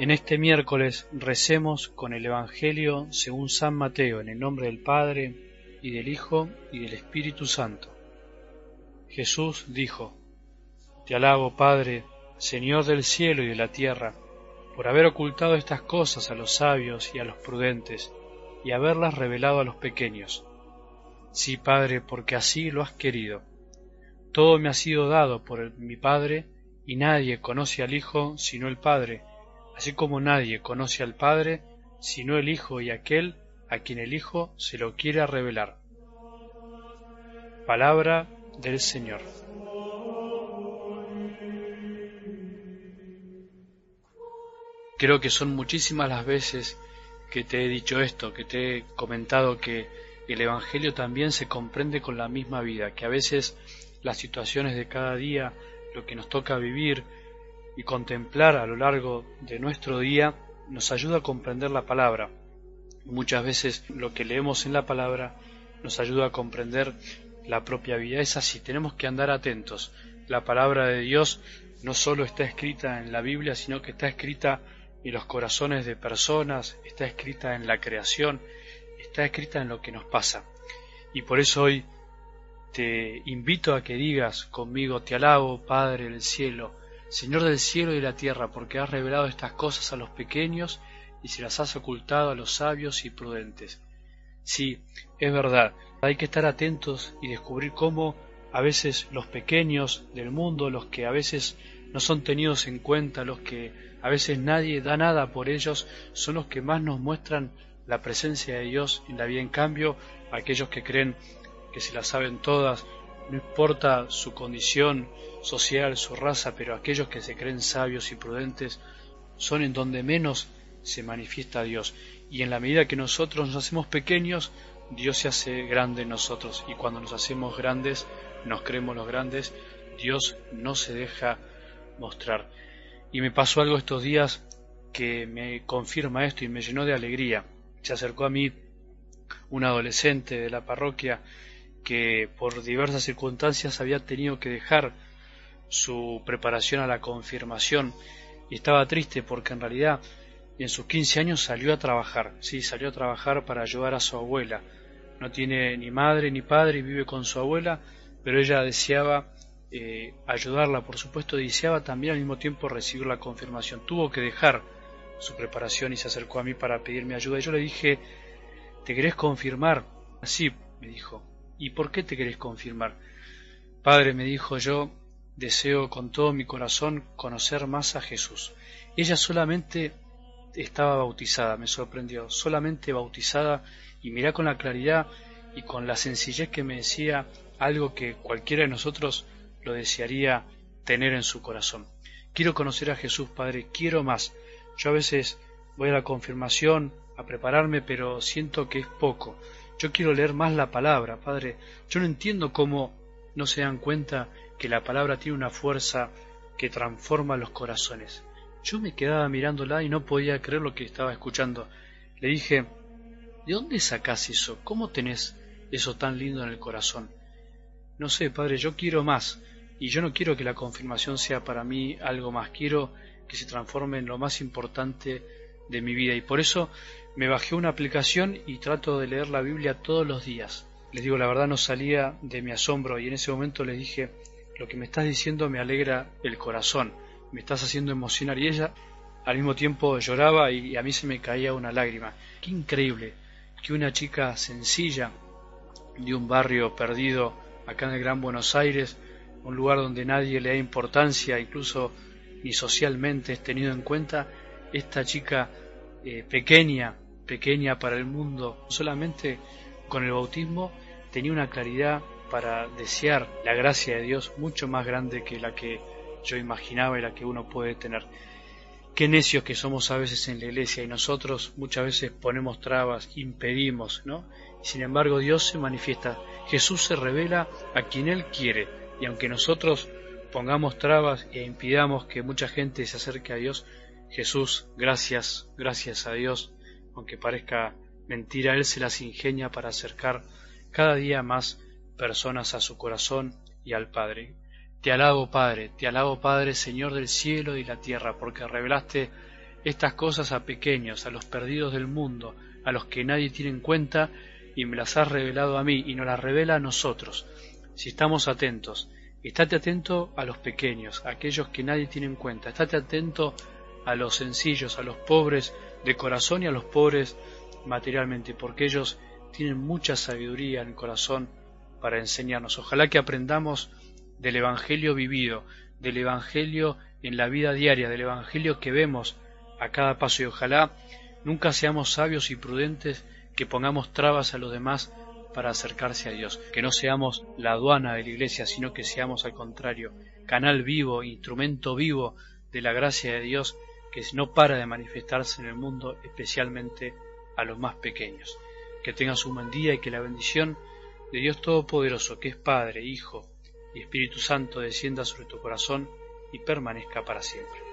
En este miércoles recemos con el Evangelio según San Mateo, en el nombre del Padre, y del Hijo, y del Espíritu Santo. Jesús dijo, Te alabo, Padre, Señor del cielo y de la tierra, por haber ocultado estas cosas a los sabios y a los prudentes, y haberlas revelado a los pequeños. Sí, Padre, porque así lo has querido. Todo me ha sido dado por mi Padre, y nadie conoce al Hijo sino el Padre, así como nadie conoce al Padre sino el Hijo y aquel a quien el Hijo se lo quiera revelar. Palabra del Señor. Creo que son muchísimas las veces que te he dicho esto, que te he comentado que el Evangelio también se comprende con la misma vida, que a veces las situaciones de cada día, lo que nos toca vivir y contemplar a lo largo de nuestro día, nos ayuda a comprender la palabra. Muchas veces lo que leemos en la palabra nos ayuda a comprender la propia vida. Es así, tenemos que andar atentos. La palabra de Dios no solo está escrita en la Biblia, sino que está escrita en los corazones de personas, está escrita en la creación, está escrita en lo que nos pasa. Y por eso hoy te invito a que digas conmigo, te alabo, Padre del cielo, Señor del cielo y de la tierra, porque has revelado estas cosas a los pequeños y se las has ocultado a los sabios y prudentes. Sí, es verdad, hay que estar atentos y descubrir cómo a veces los pequeños del mundo, los que a veces no son tenidos en cuenta, los que a veces nadie da nada por ellos, son los que más nos muestran la presencia de Dios en la vida. En cambio, aquellos que creen que se la saben todas, no importa su condición social, su raza, pero aquellos que se creen sabios y prudentes son en donde menos se manifiesta Dios. Y en la medida que nosotros nos hacemos pequeños, Dios se hace grande en nosotros. Y cuando nos hacemos grandes, nos creemos los grandes, Dios no se deja mostrar. Y me pasó algo estos días que me confirma esto y me llenó de alegría. Se acercó a mí un adolescente de la parroquia que por diversas circunstancias había tenido que dejar su preparación a la confirmación y estaba triste porque en realidad en sus 15 años salió a trabajar, sí, salió a trabajar para ayudar a su abuela. No tiene ni madre ni padre y vive con su abuela, pero ella deseaba eh, ayudarla, por supuesto, deseaba también al mismo tiempo recibir la confirmación. Tuvo que dejar su preparación y se acercó a mí para pedirme ayuda. Y yo le dije, ¿te querés confirmar? Así, me dijo. ¿Y por qué te querés confirmar? Padre, me dijo yo, deseo con todo mi corazón conocer más a Jesús. Ella solamente estaba bautizada, me sorprendió, solamente bautizada y mirá con la claridad y con la sencillez que me decía algo que cualquiera de nosotros lo desearía tener en su corazón. Quiero conocer a Jesús, Padre, quiero más. Yo a veces voy a la confirmación a prepararme, pero siento que es poco. Yo quiero leer más la palabra, Padre. Yo no entiendo cómo no se dan cuenta que la palabra tiene una fuerza que transforma los corazones. Yo me quedaba mirándola y no podía creer lo que estaba escuchando. Le dije, ¿de dónde sacás eso? ¿Cómo tenés eso tan lindo en el corazón? No sé, Padre, yo quiero más. Y yo no quiero que la confirmación sea para mí algo más. Quiero que se transforme en lo más importante de mi vida. Y por eso me bajé una aplicación y trato de leer la Biblia todos los días. Les digo, la verdad no salía de mi asombro y en ese momento les dije, lo que me estás diciendo me alegra el corazón, me estás haciendo emocionar y ella al mismo tiempo lloraba y a mí se me caía una lágrima. Qué increíble que una chica sencilla de un barrio perdido acá en el Gran Buenos Aires, un lugar donde nadie le da importancia, incluso ni socialmente es tenido en cuenta, esta chica eh, pequeña, pequeña para el mundo, solamente con el bautismo tenía una claridad para desear la gracia de Dios mucho más grande que la que yo imaginaba y la que uno puede tener. Qué necios que somos a veces en la iglesia y nosotros muchas veces ponemos trabas, impedimos, ¿no? Sin embargo Dios se manifiesta, Jesús se revela a quien Él quiere y aunque nosotros pongamos trabas e impidamos que mucha gente se acerque a Dios, Jesús, gracias, gracias a Dios, aunque parezca mentira, Él se las ingenia para acercar cada día más personas a su corazón y al Padre. Te alabo, Padre, te alabo, Padre, Señor del cielo y la tierra, porque revelaste estas cosas a pequeños, a los perdidos del mundo, a los que nadie tiene en cuenta, y me las has revelado a mí y nos las revela a nosotros. Si estamos atentos, estate atento a los pequeños, a aquellos que nadie tiene en cuenta, estate atento a los sencillos, a los pobres de corazón y a los pobres materialmente, porque ellos tienen mucha sabiduría en el corazón para enseñarnos. Ojalá que aprendamos del Evangelio vivido, del Evangelio en la vida diaria, del Evangelio que vemos a cada paso y ojalá nunca seamos sabios y prudentes que pongamos trabas a los demás para acercarse a Dios, que no seamos la aduana de la iglesia, sino que seamos al contrario, canal vivo, instrumento vivo de la gracia de Dios que no para de manifestarse en el mundo, especialmente a los más pequeños. Que tengas un buen día y que la bendición de Dios Todopoderoso, que es Padre, Hijo y Espíritu Santo, descienda sobre tu corazón y permanezca para siempre.